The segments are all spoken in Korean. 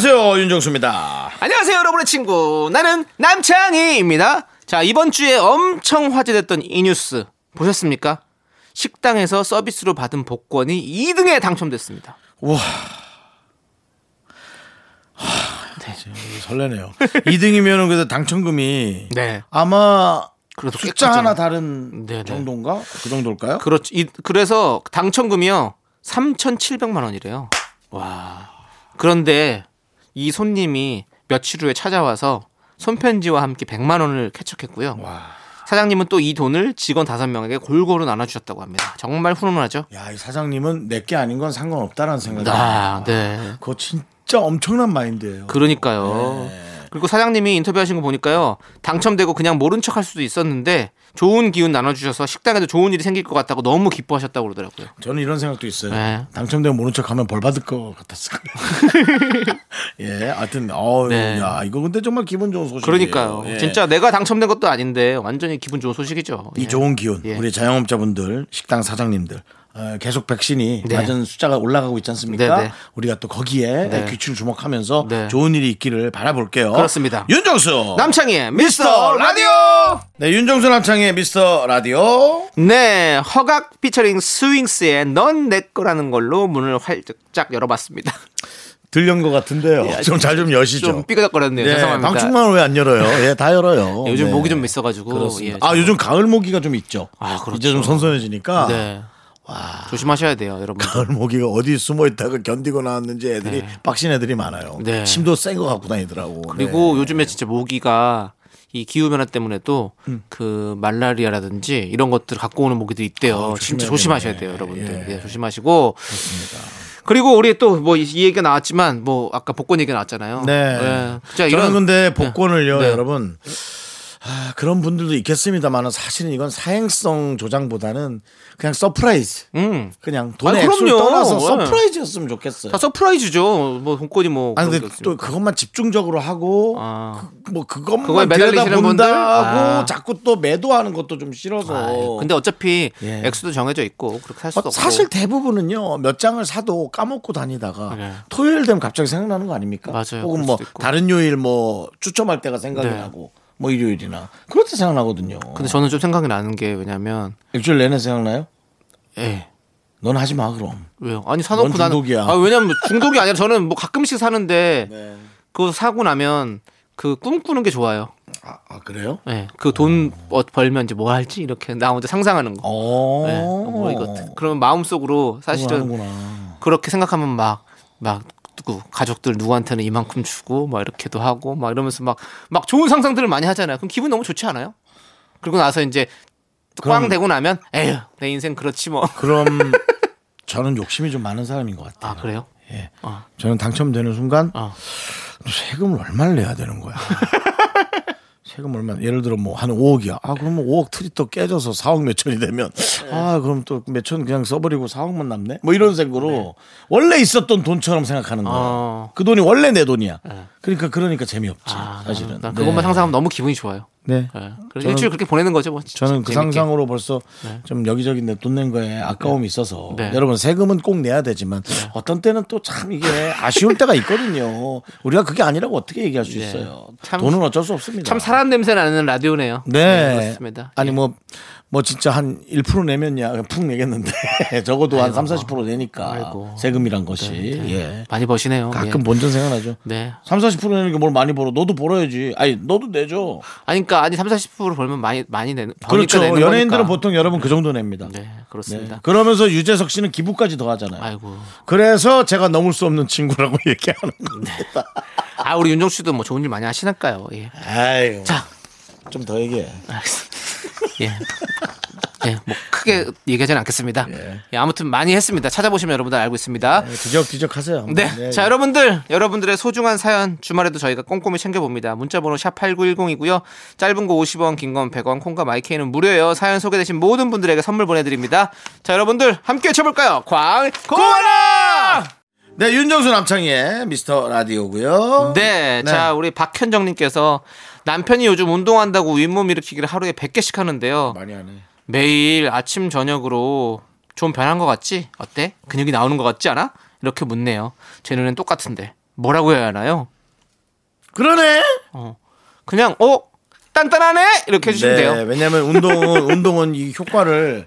안녕하세요 윤정수입니다. 안녕하세요, 여러분의 친구. 나는 남창희입니다. 자, 이번 주에 엄청 화제됐던 이 뉴스 보셨습니까? 식당에서 서비스로 받은 복권이 2등에 당첨됐습니다. 와. 설레네요. 2등이면은 그래도 당첨금이 네. 아마 그래도 꽤 숫자. 하나 다른 네네. 정도인가? 그 정도일까요? 그렇죠. 이- 그래서 당첨금이요. 3,700만 원이래요. 와. 그런데 이 손님이 며칠 후에 찾아와서 손편지와 함께 100만 원을 캐척했고요. 사장님은 또 이 돈을 직원 5명에게 골고루 나눠주셨다고 합니다. 정말 훈훈하죠? 야, 이 사장님은 내게 아닌 건 상관없다라는 생각이 아. 네. 그거 진짜 엄청난 마인드예요. 그러니까요. 그리고 사장님이 인터뷰하신 거 보니까요. 당첨되고 그냥 모른 척 할 수도 있었는데 좋은 기운 나눠주셔서 식당에도 좋은 일이 생길 것 같다고 너무 기뻐하셨다고 그러더라고요. 저는 이런 생각도 있어요. 네. 당첨되면 모른 척하면 벌 받을 것 같았을 거예요. 예, 하여튼 어, 네. 야, 이거 근데 정말 기분 좋은 소식이에요. 그러니까요. 예. 진짜 내가 당첨된 것도 아닌데 완전히 기분 좋은 소식이죠. 이 예. 좋은 기운, 예. 우리 자영업자분들, 식당 사장님들. 어, 계속 백신이 네. 맞은 숫자가 올라가고 있지 않습니까? 네, 네. 우리가 또 거기에 네. 귀추를 주목하면서 네. 좋은 일이 있기를 바라볼게요. 그렇습니다. 윤정수 남창희의 미스터 라디오. 네, 윤정수 남창희의 미스터 라디오. 네, 허각 피처링 스윙스의 넌 내 거라는 걸로 문을 활짝 열어봤습니다. 들린 것 같은데요. 예, 좀잘좀 여시죠. 좀 삐그덕거렸네요. 죄송합니다. 방충망을 왜 안 열어요? 예, 다 열어요. 예, 요즘 네. 모기 좀 있어가지고. 그렇습니다. 예, 아, 좀- 요즘 가을 모기가 좀 있죠. 아, 그렇죠. 이제 좀 선선해지니까. 네. 조심하셔야 돼요, 여러분. 가을 모기가 어디 숨어 있다가 견디고 나왔는지 애들이 네. 빡신 애들이 많아요. 네. 침도 센 거 갖고 다니더라고. 그리고 네. 요즘에 진짜 모기가 이 기후 변화 때문에도 음. 그 말라리아라든지 이런 것들 갖고 오는 모기도 있대요. 아, 진짜 조심하셔야. 돼요, 여러분들. 예. 예, 조심하시고. 그리고 우리 또 뭐 이 얘기가 나왔지만 뭐 아까 복권 얘기가 나왔잖아요. 네. 예. 저는 이런 근데 복권을요, 네. 여러분. 아, 그런 분들도 있겠습니다만 사실은 이건 사행성 조장보다는 그냥 surprise. 음. 그냥 돈의 아, 그럼요. 떠나서 예. surprise였으면 좋겠어요. 다 surprise죠. 뭐 복권이 뭐 아니 근데 게 또? 그것만 집중적으로 하고 아. 그, 뭐 그것만? 들여다본다고 아. 자꾸 또 매도하는 것도 좀 싫어서. 아유, 근데 어차피 예. 액수도 정해져 있고 그렇게 살 수도 어, 없고. 사실 대부분은요 몇 장을 사도 까먹고 다니다가 네. 토요일 되면 갑자기 생각나는 거 아닙니까? 맞아요. 혹은 뭐 있고. 다른 요일 뭐 추첨할 때가 생각이 네. 나고 뭐 일요일이나 때 생각나거든요. 근데 저는 좀 생각이 나는 게 왜냐면 일주일 내내 생각나요? 예. 넌 하지 마 그럼. 왜요? 아니 사놓고 넌 나는 중독이야. 아 왜냐면 중독이 아니라 저는 뭐 가끔씩 사는데 네. 그거 사고 나면 그 꿈꾸는 게 좋아요. 아, 아, 그래요? 예. 그돈 벌면 이제 뭐 할지 이렇게 나 혼자 상상하는 거. 어. 예. 뭐 이거 그러면 마음속으로 사실은. 그렇게 생각하면 막 막 누구 가족들 누구한테는 이만큼 주고 막 이렇게도 하고 막 이러면서 막 막 좋은 상상들을 많이 하잖아요. 그럼 기분 너무 좋지 않아요? 그리고 나서 이제 꽝 되고 나면 에휴 내 인생 그렇지 뭐. 그럼 저는 욕심이 좀 많은 사람인 것 같아요. 아 그래요? 예. 어. 저는 당첨되는 순간 어. 세금을 얼마를 내야 되는 거야. 세금 얼마 예를 들어 뭐 한 5억이야. 아 그러면 5억 틀이 또 깨져서 4억 몇 천이 되면 아 그럼 또 몇 천 그냥 써버리고 4억만 남네. 뭐 이런 생각으로 원래 있었던 돈처럼 생각하는 거야. 어. 그 돈이 원래 내 돈이야. 그러니까 그러니까 재미없지 아, 사실은. 난 그것만 네. 상상하면 너무 기분이 좋아요. 네. 예. 그래서 저는- 일주일 그렇게 보내는 거죠, 뭐. 진짜 저는 그 재밌게. 상상으로 벌써 좀 여기저기 내돈낸 거에 아까움이 있어서 네. 여러분 세금은 꼭 내야 되지만 어떤 때는 또 참 이게 아쉬울 때가 있거든요. 우리가 그게 아니라고 어떻게 얘기할 수 네. 있어요. 참- 돈은 어쩔 수 없습니다. 참 사람 냄새 나는 라디오네요. 네. 그렇습니다. 아니 예. 뭐, 뭐 진짜 한 1% 내면 야 푹 내겠는데 적어도 한 3, 아이고. 40% 내니까 아이고. 세금이란 것이 네. 예. 많이 버시네요. 가끔 예. 본전 생각나죠. 네. 3, 40% 내는 게 뭘 많이 벌어. 너도 벌어야지. 아니, 너도 내죠. 아니 그러니까 아니 3, 40% 벌면 많이 많이 내는 그렇죠. 내는 연예인들은 거니까. 보통 여러분 그 정도 냅니다. 네, 네. 그렇습니다. 그러면서 유재석 씨는 기부까지 더 하잖아요. 아이고. 그래서 제가 넘을 수 없는 친구라고 얘기하는 겁니다. 아, 우리 윤정 씨도 뭐 좋은 일 많이 하시니까요. 예. 아유. 자, 좀 더 얘기해. 알겠습니다. 예. 예, 뭐 크- 크게 얘기하지는 않겠습니다. 예, 아무튼 많이 했습니다. 찾아보시면 여러분들 알고 있습니다. 뒤적뒤적 하세요. 네. 자, 여러분들, 여러분들의 소중한 사연 주말에도 저희가 꼼꼼히 챙겨봅니다. 문자번호 샵8910이고요. 짧은 거 50원, 긴 건 100원, 콩과 마이케이는 무료예요. 사연 소개되신 모든 분들에게 선물 보내드립니다. 자, 여러분들, 함께 쳐볼까요? 광고라! 네, 윤정수 남창희의 미스터 라디오고요 네, 네. 자, 우리 박현정님께서 남편이 요즘 운동한다고 윗몸 일으키기를 하루에 100개씩 하는데요. 많이 하네. 매일 아침 저녁으로 좀 변한 것 같지? 어때? 근육이 나오는 것 같지 않아? 이렇게 묻네요. 제 눈엔 똑같은데 뭐라고 해야 하나요? 그러네. 그냥 어 단단하네 이렇게 해주시면 돼요. 왜냐하면 운동은 운동은 이 효과를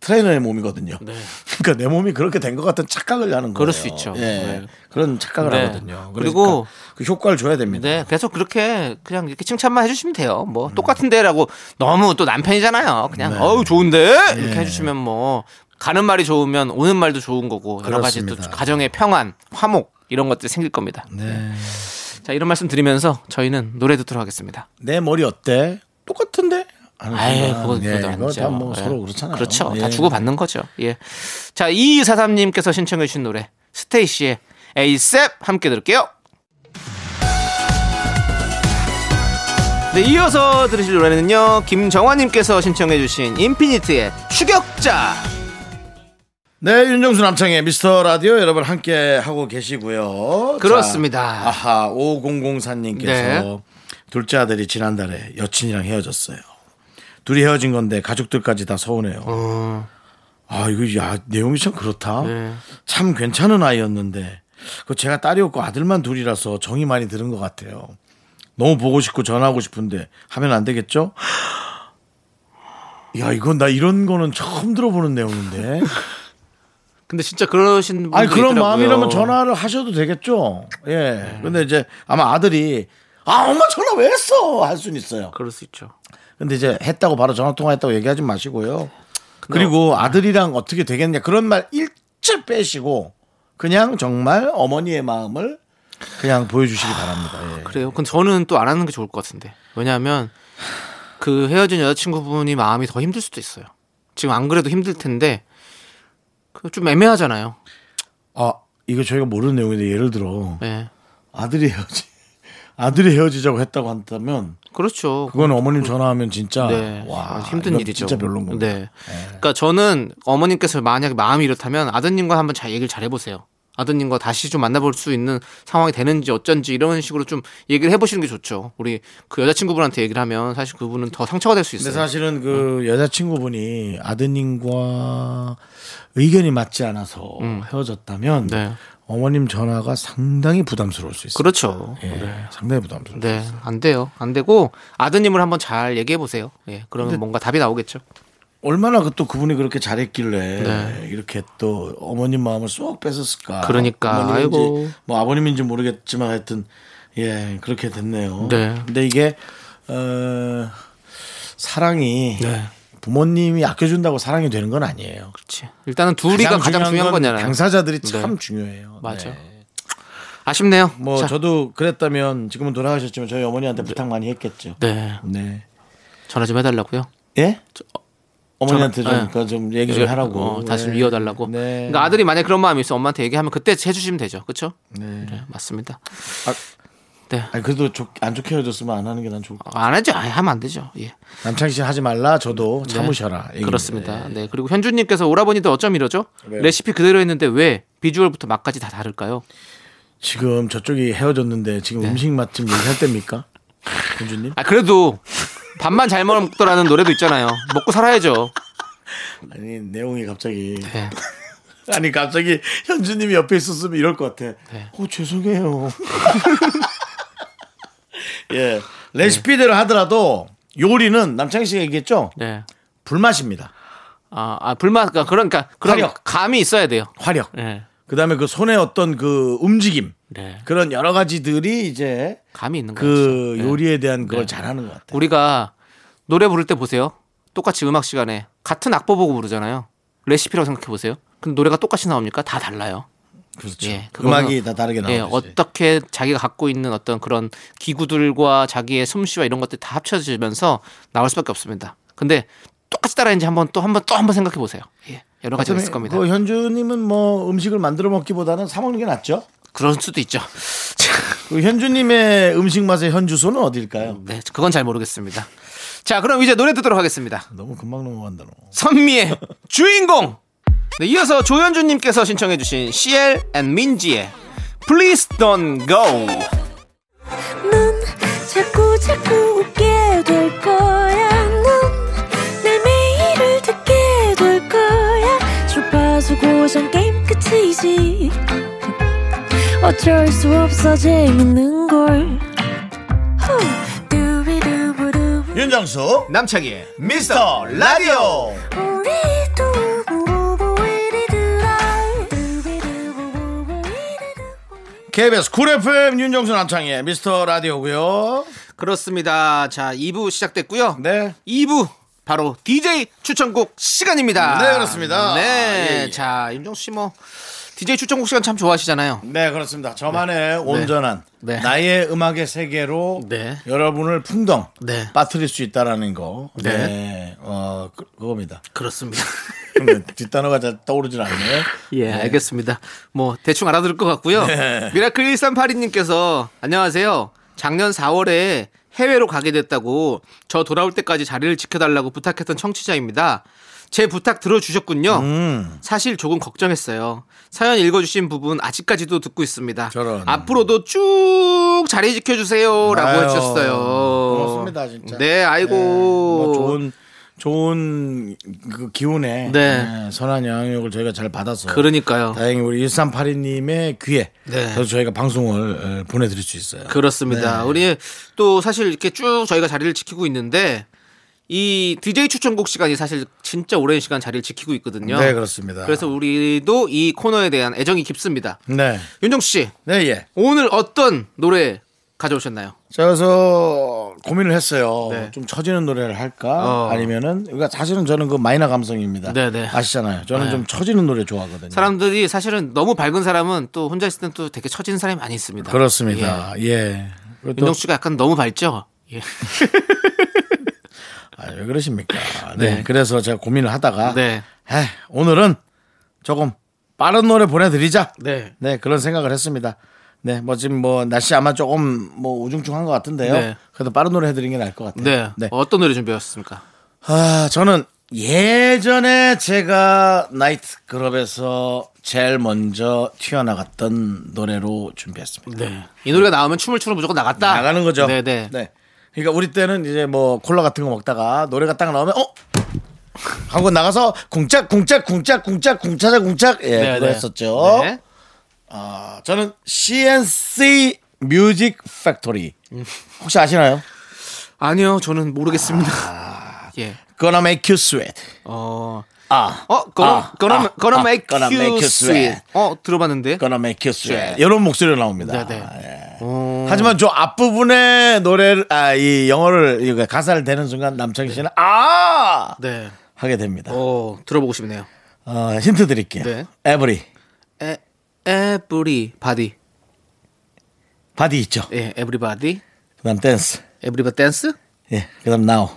트레이너의 몸이거든요. 그러니까 내 몸이 그렇게 된 것 같은 착각을 하는 거예요. 그럴 수 있죠. 예. 네. 그런 착각을 네. 하거든요. 그리고 그리고 그 효과를 줘야 됩니다. 네, 계속 그렇게 그냥 이렇게 칭찬만 해주시면 돼요. 뭐 똑같은데라고 너무 또 남편이잖아요. 그냥 네. 어우 좋은데 이렇게 해주시면 뭐 가는 말이 좋으면 오는 말도 좋은 거고 여러 가지 또 그렇습니다. 가정의 평안, 화목 이런 것들이 생길 겁니다. 네. 자 이런 말씀 드리면서 저희는 노래 듣도록 하겠습니다. 내 머리 어때? 똑같은데? 순간, 그거 예, 그거. 다뭐 예. 서로 그렇잖아요. 그렇죠. 예. 다 주고 받는 거죠. 예. 자 이사삼님께서 신청해주신 노래 스테이시의 에이셉 함께 들을게요. 네, 이어서 들으실 노래는요. 김정화님께서 신청해주신 인피니트의 추격자. 네, 윤정수 남창의 미스터 라디오 여러분 함께 하고 계시고요. 그렇습니다. 자, 아하, 5004님께서 네. 둘째 아들이 지난달에 여친이랑 헤어졌어요. 둘이 헤어진 건데 가족들까지 다 서운해요. 아, 이거 야, 내용이 참 그렇다. 네. 참 괜찮은 아이였는데 그 제가 딸이 없고 아들만 둘이라서 정이 많이 드는 것 같아요. 너무 보고 싶고 전화하고 싶은데 하면 안 되겠죠? 야, 이건 나 이런 거는 처음 들어보는 내용인데. 근데 진짜 그러신 분들 아니 그런 있더라고요. 마음이라면 전화를 하셔도 되겠죠. 예. 근데 이제 아마 아들이 아 엄마 전화 왜 했어 할 수는 있어요. 그럴 수 있죠. 근데 이제 했다고 바로 전화 통화했다고 얘기하지 마시고요. 그리고 아들이랑 어떻게 되겠냐 그런 말 일체 빼시고 그냥 정말 어머니의 마음을 그냥 보여주시기 바랍니다. 예. 그래요. 근데 저는 또 안 하는 게 좋을 것 같은데. 왜냐하면 그 헤어진 여자친구분이 마음이 더 힘들 수도 있어요. 지금 안 그래도 힘들 텐데 그좀 애매하잖아요. 아 이거 저희가 모르는 내용인데 예를 들어 예. 아들이 헤어지 아들이 헤어지자고 했다고 한다면 그렇죠. 그건 어머님 전화하면 진짜 네. 와 아, 힘든 일이죠. 진짜 별로인 겁니다. 네. 그러니까 저는 어머님께서 만약에 마음이 이렇다면 아드님과 한번 잘 얘기를 잘 해보세요. 아드님과 다시 좀 만나볼 수 있는 상황이 되는지 어쩐지 이런 식으로 좀 얘기를 해보시는 게 좋죠. 우리 그 여자친구분한테 얘기를 하면 사실 그분은 더 상처가 될수 근데 있어요. 사실은 그 여자친구분이 아드님과 의견이 맞지 않아서 헤어졌다면 네. 어머님 전화가 상당히 부담스러울 수 있어요. 그렇죠. 예, 상당히 부담스러워. 네, 안 돼요. 안 되고 아드님을 한번 잘 얘기해 보세요. 예, 그러면 뭔가 답이 나오겠죠. 얼마나 그또 그분이 그렇게 잘했길래 네. 이렇게 또 어머님 마음을 쏙 뺏었을까. 그러니까, 아이고. 뭐 아버님인지 모르겠지만 하여튼 예 그렇게 됐네요. 네. 근데 이게 어, 사랑이 네. 부모님이 아껴준다고 사랑이 되는 건 아니에요. 그렇지. 일단은 둘이가 가장, 중요한, 건 거잖아요. 당사자들이 참 네. 중요해요. 맞아. 네. 아쉽네요. 뭐 자, 저도 그랬다면 지금은 돌아가셨지만 저희 어머니한테 부탁 많이 했겠죠. 네. 네. 전화 좀 해달라고요. 예? 어머니한테 전화- 좀, 네. 그좀 얘기 좀 하라고. 어, 다시 좀 네. 이어달라고. 네. 그러니까 아들이 만약 에 그런 마음이 있어 엄마한테 얘기하면 그때 해주시면 되죠. 그렇죠? 네. 네, 맞습니다. 아, 네. 아니 그래도 좋- 안 좋게 헤어졌으면 안 하는 게 난 좋을 것 같아. 안 하죠. 아예 하면 안 되죠. 예. 남창희 씨 하지 말라. 저도 참으셔라. 얘기입니다. 그렇습니다. 네. 그리고 현주님께서 오라버니들 어쩜 이러죠? 왜요? 레시피 그대로 했는데 왜 비주얼부터 맛까지 다 다를까요? 지금 저쪽이 헤어졌는데 지금 음식 맛좀 얘기할 때입니까? 현주님? 아 그래도 밥만 잘 먹더라는 노래도 있잖아요. 먹고 살아야죠. 아니 내용이 갑자기 네. 아니 갑자기 현주님이 옆에 있었으면 이럴 것 같아. 네. 어 죄송해요. 예 레시피대로 하더라도 요리는 남창희 씨가 얘기했죠. 네. 불맛입니다. 아, 아 불맛 그러니까 그러니까 그런 화력. 감이 있어야 돼요. 화력. 예. 그다음에 그 손의 어떤 그 움직임 네. 그런 여러 가지들이 이제 감이 있는 거죠. 그 네. 요리에 대한 그걸 네. 잘하는 것 같아요. 우리가 노래 부를 때 보세요. 똑같이 음악 시간에 같은 악보 보고 부르잖아요. 레시피라고 생각해 보세요. 근데 노래가 똑같이 나옵니까? 다 달라요. 그렇죠. 예, 음악이 다 다르게 예, 나오죠. 어떻게 자기가 갖고 있는 어떤 그런 기구들과 자기의 솜씨와 이런 것들이 다 합쳐지면서 나올 수밖에 없습니다. 근데 똑같이 따라했는지 한번 또 한번 또 한번 생각해 보세요. 예, 여러 가지가 있을 겁니다. 그 현주님은 뭐 음식을 만들어 먹기보다는 사 먹는 게 낫죠. 그럴 수도 있죠. 그 현주님의 음식 맛의 현주소는 어딜까요? 네, 그건 잘 모르겠습니다. 자, 그럼 이제 노래 듣도록 하겠습니다. 너무 금방 넘어간다 너. 선미의 주인공. 네, 이어서 조현주님께서 신청해주신 CL and 민지의 Please Don't Go. 넌 자꾸 자꾸 웃게 될 거야. 넌내 매일을 듣게 될 거야. 주파수 고정 게임 끝이지. 어쩔 수 없어 재밌는 걸. 윤정수 남창희의 미스터 라디오. KBS 쿨 FM 윤정수 남창희의 미스터 라디오고요. 그렇습니다. 자, 2부 시작됐고요. 네. 2부 바로 DJ 추천곡 시간입니다. 네, 그렇습니다. 네. 예, 예. 자, 윤정수 씨 뭐 DJ 추천곡 시간 참 좋아하시잖아요. 네 그렇습니다. 저만의 온전한 네. 나의 음악의 세계로 네. 여러분을 풍덩 네. 빠뜨릴 수 있다라는 거. 네. 네. 어 그, 그겁니다. 그렇습니다. 뒷단어가 잘 떠오르질 않네요. 예, 알겠습니다. 뭐 대충 알아들을 것 같고요. 네. 미라클 1382님께서 안녕하세요. 작년 4월에 해외로 가게 됐다고 저 돌아올 때까지 자리를 지켜달라고 부탁했던 청취자입니다. 제 부탁 들어주셨군요. 음. 사실 조금 걱정했어요. 사연 읽어주신 부분 아직까지도 듣고 있습니다. 저런. 앞으로도 쭉 자리 지켜주세요라고 해주셨어요. 고맙습니다, 진짜. 네, 아이고. 뭐 좋은 좋은 그 기운에 네. 네, 선한 영향력을 저희가 잘 받아서 그러니까요. 다행히 우리 1382님의 귀에 네. 그래서 저희가 방송을 어, 보내드릴 수 있어요. 그렇습니다. 네. 우리 또 사실 이렇게 쭉 저희가 자리를 지키고 있는데 이 DJ 추천곡 시간이 사실 진짜 오랜 시간 자리를 지키고 있거든요. 네 그렇습니다. 그래서 우리도 이 코너에 대한 애정이 깊습니다. 네, 윤정 씨, 네 예. 오늘 어떤 노래 가져오셨나요? 그래서 고민을 했어요. 네. 좀 처지는 노래를 할까 어. 아니면은 그러니까 사실은 저는 그 마이너 감성입니다. 네, 네. 아시잖아요. 저는 네. 좀 처지는 노래 좋아하거든요. 사람들이 사실은 너무 밝은 사람은 또 혼자 있을 땐 또 되게 처지는 사람이 많이 있습니다. 그렇습니다. 예. 또 윤정 씨가 약간 너무 밝죠? 예. 아, 왜 그러십니까? 네. 네. 그래서 제가 고민을 하다가 네. 에이, 오늘은 조금 빠른 노래 보내드리자. 네. 네, 그런 생각을 했습니다. 네, 뭐 지금 뭐 날씨 아마 조금 뭐 우중충한 것 같은데요. 네. 그래도 빠른 노래 해드리는 게 나을 것 같아요. 네. 네. 어떤 노래 준비하셨습니까? 아, 저는 예전에 제가 나이트클럽에서 제일 먼저 튀어나갔던 노래로 준비했습니다. 네. 이 노래가 나오면 춤을 추러 무조건 나갔다. 나가는 거죠. 네 네. 네. 그러니까 우리 때는 이제 뭐 콜라 같은 거 먹다가 노래가 딱 나오면 어 하고 나가서 궁짝 궁짝 궁짝 궁짝 궁차자 궁짝 예 네, 그거 네. 했었죠. 네. 아, 저는 C&C Music Factory 혹시 아시나요? 아니요, 저는 모르겠습니다. 아. 예. Gonna make you sweat. 어. 아, 어, gonna, 아, gonna, 아, gonna 아, make gonna you make you sweat. sweat. 어, 들어봤는데. Gonna make you sweat. sweat. 이런 목소리로 나옵니다. 네 네. 예. 어, 하지만 저 앞부분에 노래를 아 이 영어를 가사를 대는 순간 남창희 씨는 아 네. 하게 됩니다. 어, 들어보고 싶네요. 어, 힌트 드릴게요. 네. every 에, everybody. body 있죠. 예, everybody. 그다음 dance. everybody dance? 예. 그다음 now.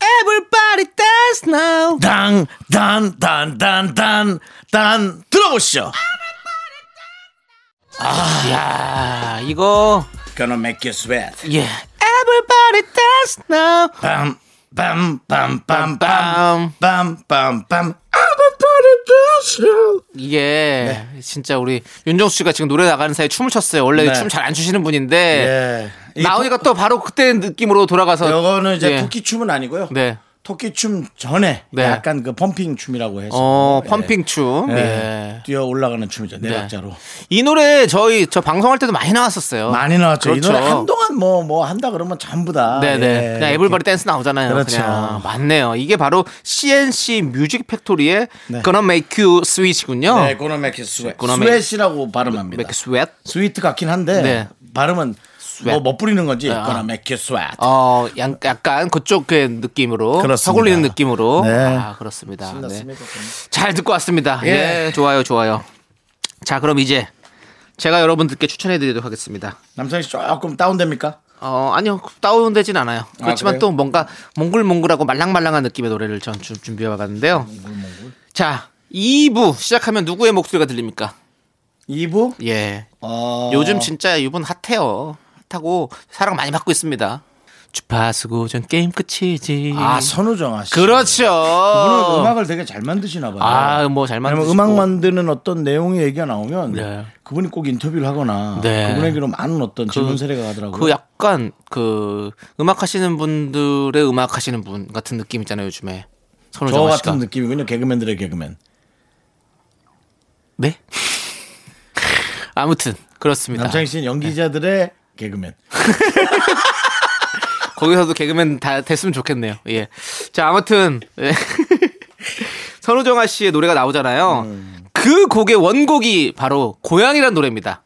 Everybody dance now. 당단단단단단 들어보시죠. 야, 이거 Gonna make you sweat. 예. Everybody dance now. 빰 빰 빰 빰 빰 빰 빰빰 Everybody dance. 이게 진짜 우리 윤정수 씨가 지금 노래 나가는 사이에 춤을 췄어요. 원래 네. 춤잘 안 추시는 분인데 예. 이 나오니까 또 바로 그때 느낌으로 돌아가서 요거는 이제 예. 쿠키 춤은 아니고요. 네. 토끼춤 전에 네. 약간 그 펌핑 춤이라고 해서 어, 예. 펌핑 춤. 예. 예. 뛰어 올라가는 춤이죠. 네 박자로. 이 노래 저희 저 방송할 때도 많이 나왔었어요. 많이 나왔죠. 그렇죠. 이 노래 한동안 뭐뭐 한다 그러면 전부 다. 네네. 예, 그냥 everybody. dance 나오잖아요. 그렇죠. 그냥 맞네요. 이게 바로 CNC 뮤직 팩토리의 네. Gonna Make You Sweat이군요. 네, make you sweat. gonna make- sweat이라고 발음합니다. Make Sweat. sweet 같긴 한데 네. 발음은 뭐못 부리는 건지 아. gonna make you sweat. 어, 양- 약간 그쪽의 느낌으로 그렇습니다. 혀 굴리는 느낌으로. 네. 아, 그렇습니다. 네. 신났습니다. 잘 듣고 왔습니다. 예. 예, 좋아요, 좋아요. 자, 그럼 이제 제가 여러분들께 추천해 드리도록 하겠습니다. 씨 조금 다운됩니까? 어, 아니요. 다운되진 않아요. 그렇지만 그래요? 또 뭔가 몽글몽글하고 말랑말랑한 느낌의 노래를 전좀 준비해 봤는데요. 자, 2부 시작하면 누구의 목소리가 들립니까? 2부? 예. 어... 요즘 진짜 이분 핫해요. 핫하고 사랑 많이 받고 있습니다. 주파수 고전 게임 끝이지. 아 선우정아 씨. 그렇죠. 그분은 음악을 되게 잘 만드시나 봐요. 아, 뭐 잘 만드시고. 음악 만드는 어떤 내용의 얘기가 나오면 네. 그분이 꼭 인터뷰를 하거나 네. 그분에게로 많은 어떤 질문 세례가 가더라고요. 그 약간 그 음악 하시는 분들의 음악 하시는 분 같은 느낌 있잖아요, 요즘에. 저 선우정아 씨가. 같은 느낌이군요. 개그맨들의 개그맨. 네? 아무튼 그렇습니다. 남창희 씨는 연기자들의 개그맨. 거기서도 개그맨 다 됐으면 좋겠네요. 예. 자, 아무튼 예. 선우정아 씨의 노래가 나오잖아요. 음. 그 곡의 원곡이 바로 고양이란 노래입니다.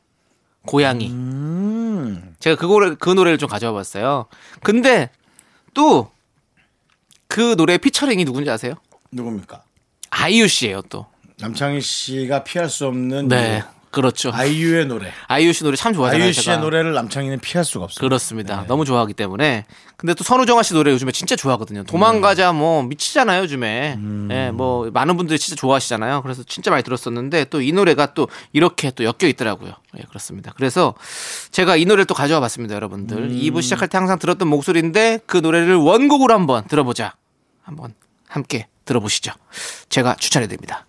고양이. 음. 제가 그 노래 그 노래를 좀 가져와 봤어요. 근데 또 그 노래 피처링이 누군지 아세요? 누굽니까? 아이유 씨예요, 또. 남창희 씨가 피할 수 없는 네. 이 그렇죠. 아이유의 노래. 아이유 씨 노래 참 좋아하잖아요. 아이유 씨의 제가. 노래를 남창희는 피할 수가 없어요. 그렇습니다. 너무 좋아하기 때문에. 근데 또 선우정아 씨 노래 요즘에 진짜 좋아하거든요. 도망가자 뭐 미치잖아요, 요즘에. 예, 뭐 많은 분들이 진짜 좋아하시잖아요. 그래서 진짜 많이 들었었는데 또 이 노래가 또 이렇게 또 엮여 있더라고요. 예, 그렇습니다. 그래서 제가 이 노래를 또 가져와 봤습니다, 여러분들. 2부 시작할 때 항상 들었던 목소리인데 그 노래를 원곡으로 한번 들어보자. 한번 함께 들어보시죠. 제가 추천해 드립니다.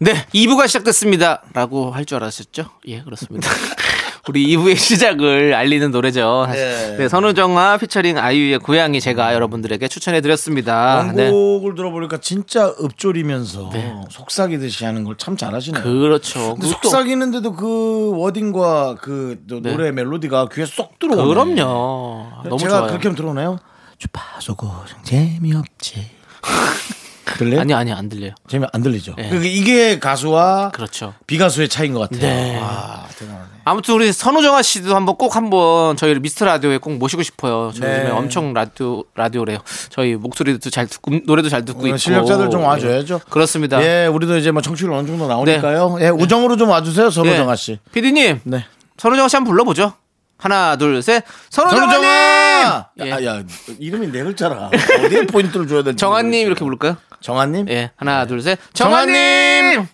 네, 2부가 시작됐습니다. 라고 할 줄 알았었죠? 예, 그렇습니다. 우리 2부의 시작을 알리는 노래죠. 네. 네, 선우정아 피처링 아이유의 고양이 제가 여러분들에게 추천해 드렸습니다. 네. 원곡을 들어보니까 진짜 읍조리면서 속삭이듯이 하는 걸 참 잘하시네요. 그렇죠. 근데 속삭이는데도 그 워딩과 그또 네. 노래 멜로디가 귀에 쏙 들어오네. 그럼요. 너무 제가 좋아요. 그렇게 하면 들어오나요? 주파수 고정 재미없지. 들려요? 아니 아니 안 들려요. 재미 안 들리죠. 네. 그러니까 이게 가수와 그렇죠. 비가수의 차이인 것 같아요. 네. 와 대단하네. 아무튼 우리 선우정아 씨도 한번 꼭 한번 저희 미스터 라디오에 꼭 모시고 싶어요. 저 네. 요즘에 엄청 라디오 라디오래요. 저희 목소리도 잘 듣고 노래도 잘 듣고 어, 있고 실력자들 좀 와줘야죠. 예. 그렇습니다. 예, 우리도 이제 뭐 청취율 어느 정도 나오니까요. 예, 우정으로 좀 와주세요, 선호정아 씨. 피디님 네. 선우정아 씨 한번 불러보죠. 하나 둘 셋. 선우정아님. 예. 야, 야, 이름이 네 글자라. 어디에 포인트를 줘야 될지. 모르겠어요. 이렇게 부를까요? 정한님? 예, 하나, 둘, 셋. 정한님! 정한님!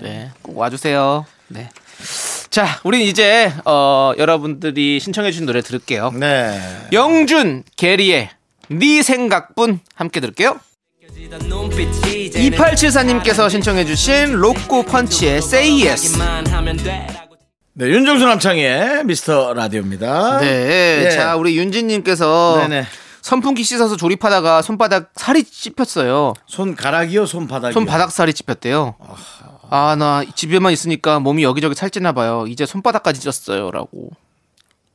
네. 꼭 와주세요. 네. 자, 우린 이제, 어, 여러분들이 신청해주신 노래 들을게요. 네. 영준, 게리의 네 생각뿐 함께 들을게요. 2874님께서 신청해주신 로꼬 펀치의 Say Yes. 네, 윤정수 남창의 미스터 라디오입니다. 네. 예. 자, 우리 윤진님께서 네네. 선풍기 씻어서 조립하다가 손바닥 살이 찝혔어요. 손가락이요, 손바닥이요? 손바닥 살이 찝혔대요. 아, 나 집에만 있으니까 몸이 여기저기 살찌나 봐요. 이제 손바닥까지 쪘어요라고.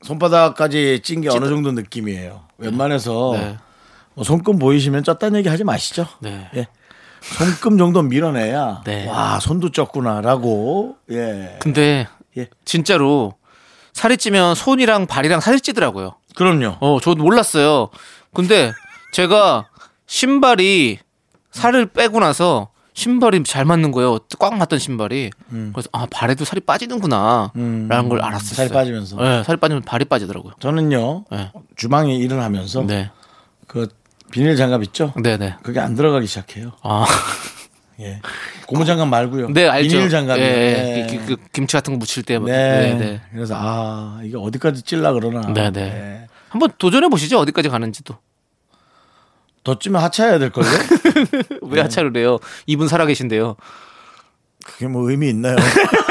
손바닥까지 찐 게 어느 정도 느낌이에요. 웬만해서 네. 뭐 손금 보이시면 쪘다는 얘기 하지 마시죠. 네. 예. 손금 정도 밀어내야 네. 와 손도 쪘구나라고 예 근데 예. 진짜로 살이 찌면 손이랑 발이랑 살이 찌더라고요. 그럼요 어, 저도 몰랐어요. 근데 제가 신발이 살을 빼고 나서 신발이 잘 맞는 거예요. 꽉 맞던 신발이. 그래서 아 발에도 살이 빠지는구나라는 걸 알았어요. 음. 살이 빠지면서. 네, 살이 빠지면 발이 빠지더라고요. 저는요 네. 주방에 일을 하면서 네, 그 비닐 장갑 있죠 네, 네. 그게 안 들어가기 시작해요 아, 예 고무 장갑 말고요 네 알죠. 비닐 장갑이 예, 네. 예. 그, 그 김치 같은 거 묻힐 때. 뭐. 네. 네, 네. 그래서 아 이게 어디까지 찔라 그러나 네, 네. 예. 한번 도전해 보시죠. 어디까지 가는지도. 더 찌면 하차해야 될 걸요 왜 하차를 해요? 이분 살아 계신데요. 그게 뭐 의미 있나요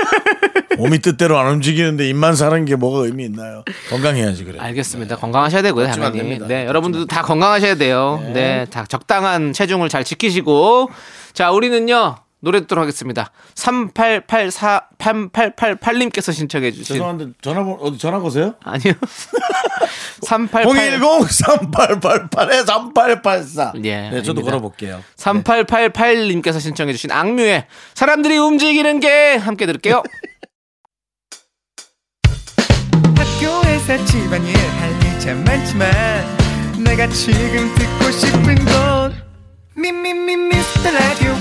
몸이 뜻대로 안 움직이는데 입만 사는 게 뭐가 의미 있나요? 건강해야지 그래. 알겠습니다. 건강하셔야 되고요, 당연히. 네, 여러분들도 다 건강하셔야 돼요. 네. 다 적당한 체중을 잘 지키시고. 자, 우리는요, 노래 듣도록 하겠습니다. 3884, 3888님께서 신청해 주신. 죄송한데 전화번호 어디 전화 거세요? 아니요. 388. 010-3888에 3884. 예, 네, 저도 아닙니다. 걸어 볼게요. 3888님께서 신청해 주신 악뮤의 사람들이 움직이는 게 함께 들을게요. 학교에서 집안일 할일참 많지만 내가 지금 듣고 싶은 건 미미미 미스터 라디오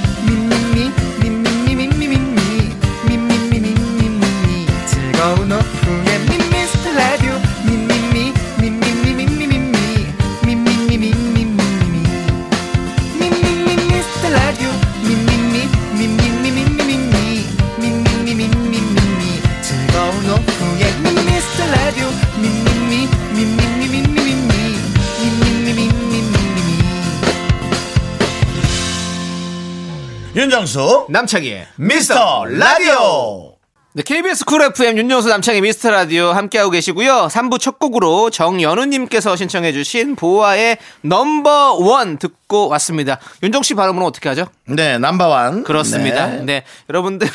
윤정수 남창희의 미스터 라디오. 네, KBS Cool FM 윤정수 남창희 미스터 라디오 함께하고 계시고요. 3부 첫 곡으로 정연우님께서 신청해주신 보아의 넘버 원 듣고 왔습니다. 윤정 씨 발음은 어떻게 하죠? 네, 넘버원. 그렇습니다. 네, 네. 여러분들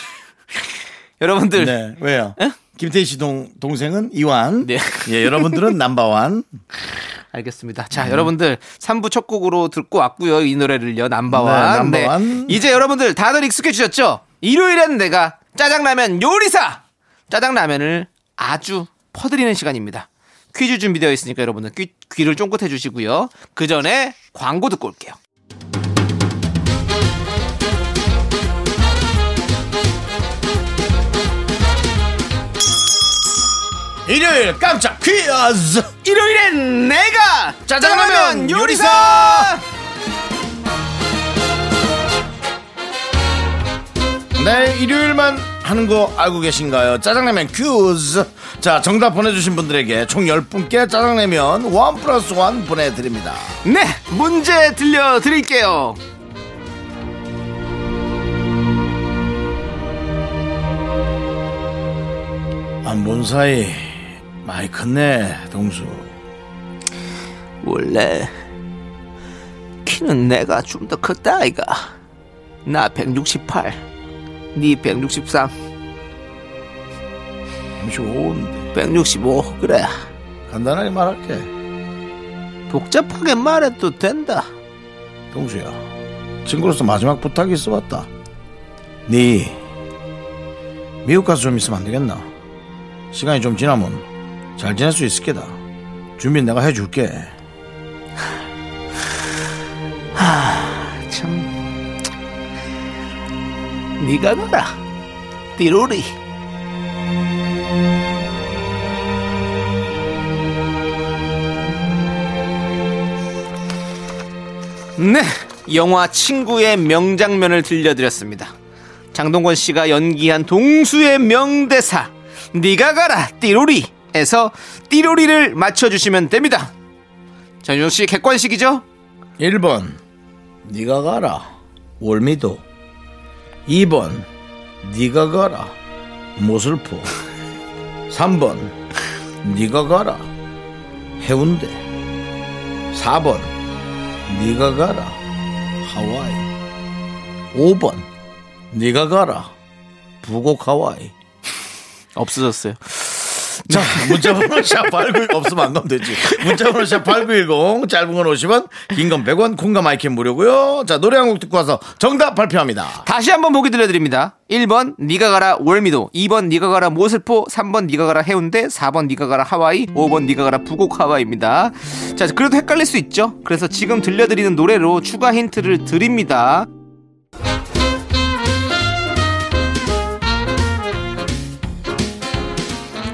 여러분들 네, 왜요? 김태희 씨 동, 동생은 이완. 네. 예, 여러분들은 넘버원. 알겠습니다. 네. 자, 여러분들 3부 첫 곡으로 듣고 왔고요. 이 노래를요. 남바완. 네, 넘버원. 이제 여러분들 다들 익숙해지셨죠? 일요일엔 내가 짜장라면 요리사! 짜장라면을 아주 퍼드리는 시간입니다. 퀴즈 준비되어 있으니까 여러분들 귀, 귀를 쫑긋해 주시고요. 그 전에 광고 듣고 올게요. 일요일 깜짝 퀴즈. 일요일엔 내가 짜장라면 요리사! 네, 일요일만 하는 거 알고 계신가요? 짜장라면 퀴즈. 자, 정답 보내주신 분들에게 총 10분께 짜장라면 원 플러스 원 보내드립니다. 네, 문제 들려드릴게요. 안 본 사이 많이 컸네, 동수. 원래 키는 내가 좀 더 컸다 아이가 나 168, 니 163, 35인데. 165 그래 간단하게 말할게. 복잡하게 말해도 된다 동수야, 친구로서 마지막 부탁이 있어 왔다. 네 미국 가서 좀 있으면 안 되겠나? 시간이 좀 지나면 잘 지낼 수 있을 게다. 준비 내가 해줄게. 참 니가 가라. 띠로리. 네 영화 친구의 명장면을 들려드렸습니다. 장동건 씨가 연기한 동수의 명대사 니가 가라 띠로리에서 띠로리를 맞춰주시면 됩니다. 자 윤정 씨 객관식이죠? 1번 네가 가라 월미도 2번 네가 가라 모슬포. 3번 네가 가라 해운대. 4번 네가 가라 하와이. 5번 네가 가라 부곡 하와이. 없어졌어요 자, 문자번호 샵8910 없으면 안 가면 되지. 문자번호 샵8910 짧은 건 50원, 긴 건 100원, 콩과 마이크 무료고요. 자, 노래 한 곡 듣고 와서 정답 발표합니다. 다시 한번 보기 들려드립니다. 1번 니가 가라 월미도 2번 니가 가라 모슬포 3번 니가 가라 해운대 4번 니가 가라 하와이 5번 니가 가라 부곡 하와이입니다. 자 그래도 헷갈릴 수 있죠. 그래서 지금 들려드리는 노래로 추가 힌트를 드립니다.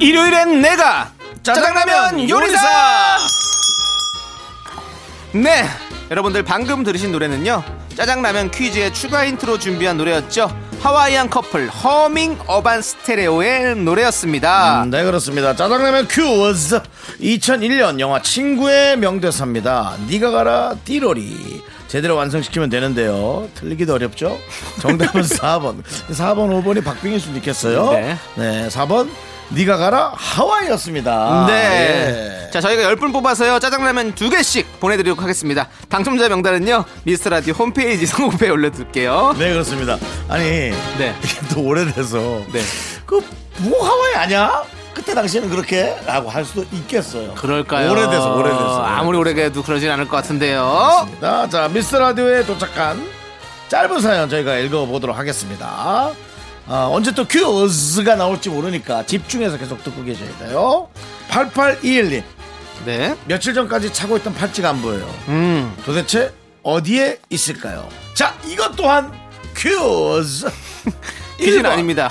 일요일엔 내가 짜장라면 요리사 네 여러분들 방금 들으신 노래는요 짜장라면 퀴즈의 추가 힌트로 준비한 노래였죠 하와이안 커플 허밍 어반 스테레오의 노래였습니다 음, 네, 그렇습니다. 짜장라면 큐즈 2001년 영화 친구의 명대사입니다. 니가 가라 띠로리. 제대로 완성시키면 되는데요. 틀리기도 어렵죠? 정답은 4번. 4번, 5번이 박빙일 수도 있겠어요. 네. 네, 4번. 네가 가라 하와이였습니다. 네. 예. 자, 저희가 10분 뽑아서요. 짜장라면 두개씩 보내드리도록 하겠습니다. 당첨자 명단은요. 미스터라디오 홈페이지 선곡표에 올려둘게요. 네, 그렇습니다. 아니, 네. 이게 또 오래돼서. 네. 그, 뭐 하와이 아니야? 그때 당시에는 그렇게? 라고 할 수도 있겠어요. 그럴까요? 오래돼서, 오래돼서. 아무리 오래돼도 그러진 않을 것 같은데요. 자, 자, 미스터 라디오에 도착한 짧은 사연 저희가 읽어보도록 하겠습니다. 아, 언제 또 큐즈가 나올지 모르니까 집중해서 계속 듣고 계셔야 돼요. 8821님, 네. 며칠 전까지 차고 있던 팔찌가 안 보여요. 음. 도대체 어디에 있을까요? 자, 이것 또한 큐즈. 퀴즈는 1번. 아닙니다.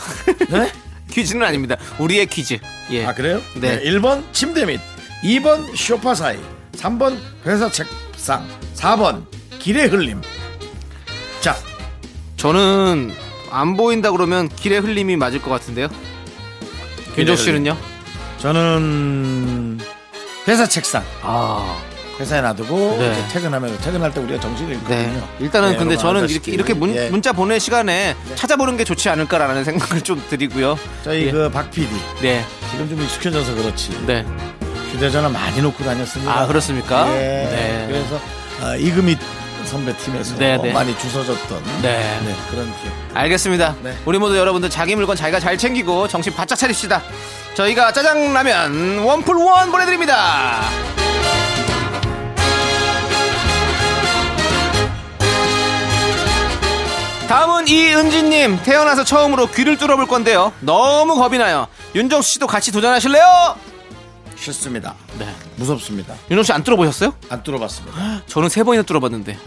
네? 퀴즈는 아닙니다. 우리의 퀴즈. 예. 아, 그래요? 네. 1번 침대 밑, 2번 쇼파 사이, 3번 회사 책상, 4번 길의 흘림. 자, 저는 안 보인다 그러면 길의 흘림이 맞을 것 같은데요. 윤정 씨는요? 저는 회사 책상 아. 회사에 놔두고 네. 이제 퇴근하면 퇴근할 때 우리가 정신을 잃거든요. 네. 일단은 네, 근데 저는. 이렇게, 이렇게 문, 예. 문자 보낼 시간에 찾아보는 게 좋지 않을까라는 생각을 좀 드리고요. 저희 예. 그박 PD 네. 지금 좀 익숙해져서 그렇지 네. 휴대전화 많이 놓고 다녔습니다. 아, 그렇습니까? 예. 네. 그래서 아, 이금희 선배 팀에서 네, 네. 많이 주워졌던 네. 네, 그런 기억. 알겠습니다. 네. 우리 모두 여러분들 자기 물건 자기가 잘 챙기고 정신 바짝 차립시다. 저희가 짜장라면 원풀 원 보내드립니다. 다음은 이은지님 태어나서 처음으로 귀를 뚫어볼 건데요. 너무 겁이 나요. 윤정수 씨도 같이 도전하실래요? 싫습니다. 네. 무섭습니다. 윤정수 씨안 뚫어보셨어요? 안 뚫어봤습니다. 저는 세 번이나 뚫어봤는데.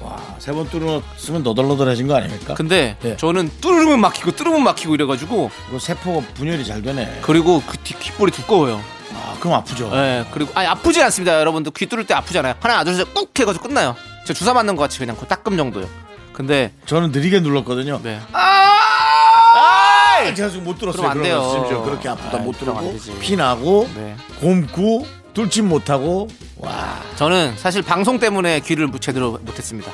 와, 세 번 뚫었으면 너덜너덜해진 거 아닙니까? 근데 네. 저는 뚫으면 막히고 뚫으면 막히고 이래가지고 그 세포가 분열이 잘 되네. 그리고 그 뒷- 귓볼이 두꺼워요. 아, 그럼 아프죠. 예, 그리고 아니 아프지 않습니다, 여러분들 귀 뚫을 때 아프잖아요. 하나 둘셋 꾹 해가지고 끝나요. 저 주사 맞는 것 같이 그냥 그 따끔 정도요. 근데 저는 느리게 눌렀거든요. 네. 아! 제가 지금 못 들었어요. 그럼 안 돼요. 심지어 그렇게 아프다 아이, 못 그럼 안 들고 되지. 피 나고 네. 곰고 뚫진 못하고 와 저는 사실 방송 때문에 귀를 제대로 못했습니다.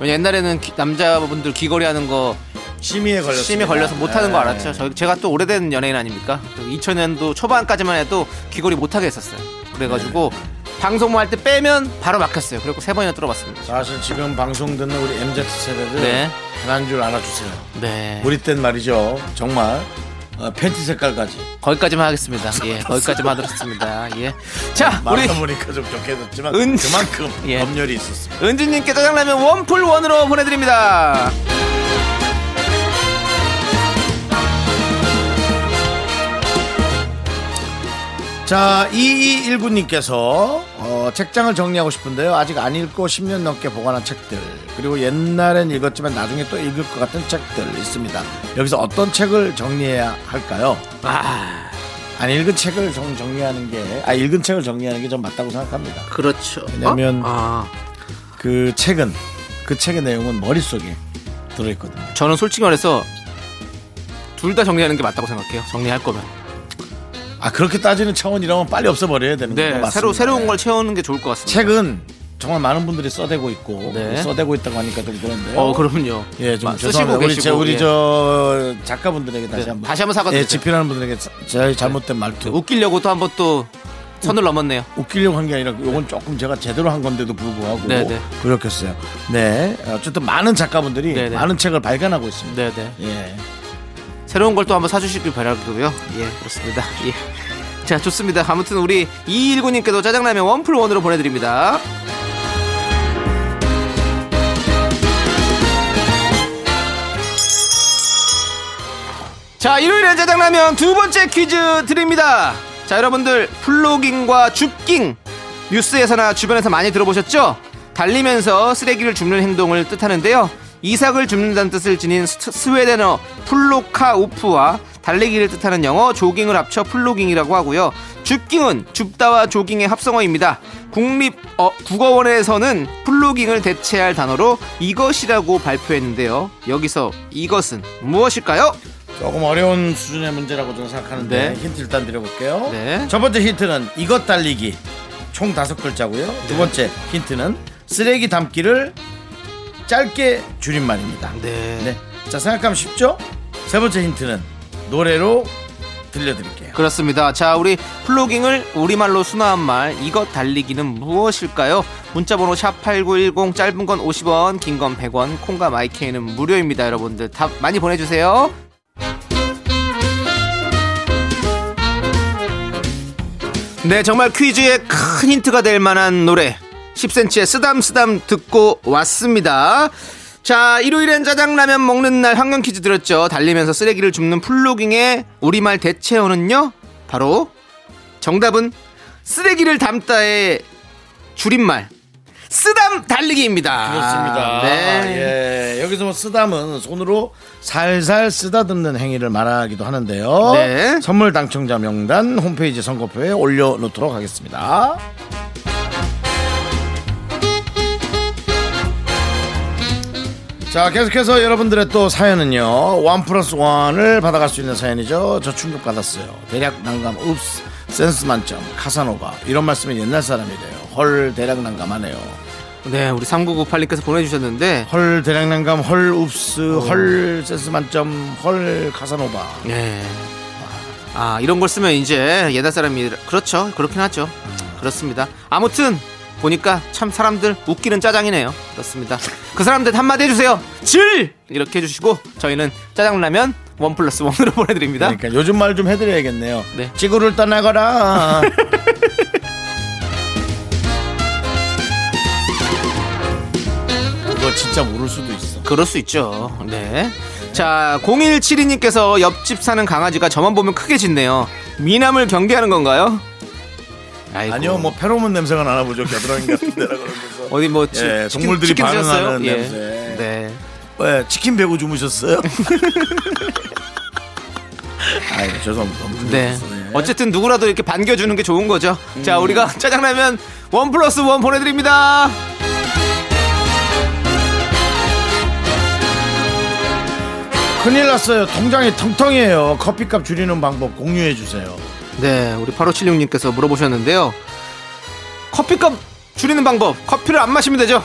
왜냐 옛날에는 귀- 남자분들 귀걸이 하는 거 심의에 걸렸어요. 심에 걸려서 못하는 거 알았죠. 저, 제가 또 오래된 연예인 아닙니까? 2000년도 초반까지만 해도 귀걸이 못하게 했었어요. 그래가지고 방송만 할때 빼면 바로 막혔어요. 그리고 세 번이나 뚫어봤습니다. 사실 지금 방송 듣는 우리 MZ 세대들 네. 편한 줄 알아주세요. 네. 우리 땐 말이죠. 정말 어, 팬티 색깔까지. 거기까지만 하겠습니다. 예, 거기까지만 하겠습니다. 예. 자, 우리 말하다 보니까 좀 좋게졌지만 은- 그만큼 예. 검열이 있었습니다. 은지님께 짜장라면 원풀 원으로 보내드립니다. 자, 2219님께서 어, 책장을 정리하고 싶은데요. 아직 안 읽고 10년 넘게 보관한 책들 그리고 옛날엔 읽었지만 나중에 또 읽을 것 같은 책들 있습니다. 여기서 어떤 책을 정리해야 할까요? 아, 안 읽은 책을 정, 정리하는 게, 아 읽은 책을 정리하는 게 좀 맞다고 생각합니다. 그렇죠. 왜냐면- 어? 아, 그 책은 그 책의 내용은 머릿속에 들어있거든요. 저는 솔직히 말해서 둘 다 정리하는 게 맞다고 생각해요. 정리할 거면. 아 그렇게 따지는 차원이라면 빨리 없애버려야 되는 네, 거죠. 새로 새로운 걸 채우는 게 좋을 것 같습니다. 책은 정말 많은 분들이 써대고 있고 네. 써대고 있다고 하니까 좀 그런데 요. 어, 그럼요. 예, 좀막 쓰시고 죄송합니다. 우리, 계시고, 제, 우리 예. 저 작가분들에게 다시 네, 한번 다시 한번 사과드리죠. 예, 집필하는 분들에게 제 잘못된 말투 웃기려고 또 한 번 또 선을 넘었네요. 웃기려고 한 게 아니라 요건 조금 제가 제대로 한 건데도 불구하고 네, 네. 그렇겠어요. 네, 어쨌든 많은 작가분들이 네, 네. 많은 책을 발간하고 있습니다. 네, 네. 예, 새로운 걸 또 한번 사주시길 바라고요. 예, 그렇습니다. 예. 자, 좋습니다. 아무튼 우리 219님께도 짜장라면 원풀 원으로 보내드립니다. 자, 일요일엔 짜장라면 두 번째 퀴즈 드립니다. 자, 여러분들 플로깅과 줍깅 뉴스에서나 주변에서 많이 들어보셨죠? 달리면서 쓰레기를 줍는 행동을 뜻하는데요. 이삭을 줍는다는 뜻을 지닌 스- 스웨덴어 plocka upp와 달리기를 뜻하는 영어 조깅을 합쳐 플로깅이라고 하고요. 줍깅은 줍다와 조깅의 합성어입니다. 국립 어, 국어원에서는 플로깅을 대체할 단어로 이것이라고 발표했는데요. 여기서 이것은 무엇일까요? 조금 어려운 수준의 문제라고 저는 생각하는데 네. 힌트 일단 드려볼게요. 네. 첫 번째 힌트는 이것 달리기 총 다섯 글자고요. 두 번째 힌트는 쓰레기 담기를 짧게 줄임말입니다. 네. 네. 자, 생각하면 쉽죠? 세 번째 힌트는 노래로 들려드릴게요. 그렇습니다. 자, 우리 플로깅을 우리말로 순화한 말 이것 달리기는 무엇일까요? 문자번호 샵 #8910 짧은 건 50원, 긴 건 100원, 콩과 마이케이는 무료입니다. 여러분들 답 많이 보내주세요. 네, 정말 퀴즈에 큰 힌트가 될 만한 노래 10cm의 쓰담쓰담 듣고 왔습니다. 자, 일요일엔 짜장라면 먹는 날 환경 퀴즈 들었죠. 달리면서 쓰레기를 줍는 플로깅의 우리말 대체어는요. 바로 정답은 쓰레기를 담다의 줄임말 쓰담 달리기입니다. 그렇습니다. 네. 예, 여기서 뭐 쓰담은 손으로 살살 쓰다듬는 행위를 말하기도 하는데요. 네. 선물 당첨자 명단 홈페이지 선거표에 올려놓도록 하겠습니다. 자, 계속해서 여러분들의 또 사연은요, one plus one을 받아갈 수 있는 사연이죠. 저 충격 받았어요. 대략 난감, oops, 센스 만점, 카사노바. 이런 말씀은 옛날 사람이래요. 헐, 대략 난감하네요. 네, 우리 3998님께서 보내주셨는데 헐 대량난감 헐 oops 헐 센스 만점 헐 카사노바 네. 아 이런 걸 쓰면 이제 옛날 사람이 그렇죠 그렇긴 하죠 그렇습니다 아무튼 보니까 참 사람들 웃기는 짜장이네요. 그렇습니다. 그 사람들 한마디 해주세요. 질! 이렇게 해주시고 저희는 짜장라면 원 플러스 원으로 보내드립니다. 그러니까 요즘 말 좀 해드려야겠네요. 네. 지구를 떠나거라. 이거 진짜 모를 수도 있어. 그럴 수 있죠. 네. 자 0172님께서 옆집 사는 강아지가 저만 보면 크게 짖네요. 미남을 경계하는 건가요? 아이고. 아니요 뭐 페로몬 냄새가 나나 보죠 겨드랑이 같은 데라 그러면서 어디 뭐 치, 예, 치킨- 동물들이 치킨 반응하는? 예. 냄새. 네. 왜 치킨 배고 주무셨어요? 아이 죄송합니다 네. 어쨌든 누구라도 이렇게 반겨주는 게 좋은 거죠. 자, 우리가 짜장라면 원 플러스 원 보내드립니다. 큰일 났어요 통장이 텅텅이에요 커피값 줄이는 방법 공유해 주세요 네, 우리 8576님께서 물어보셨는데요. 커피값 줄이는 방법, 커피를 안 마시면 되죠.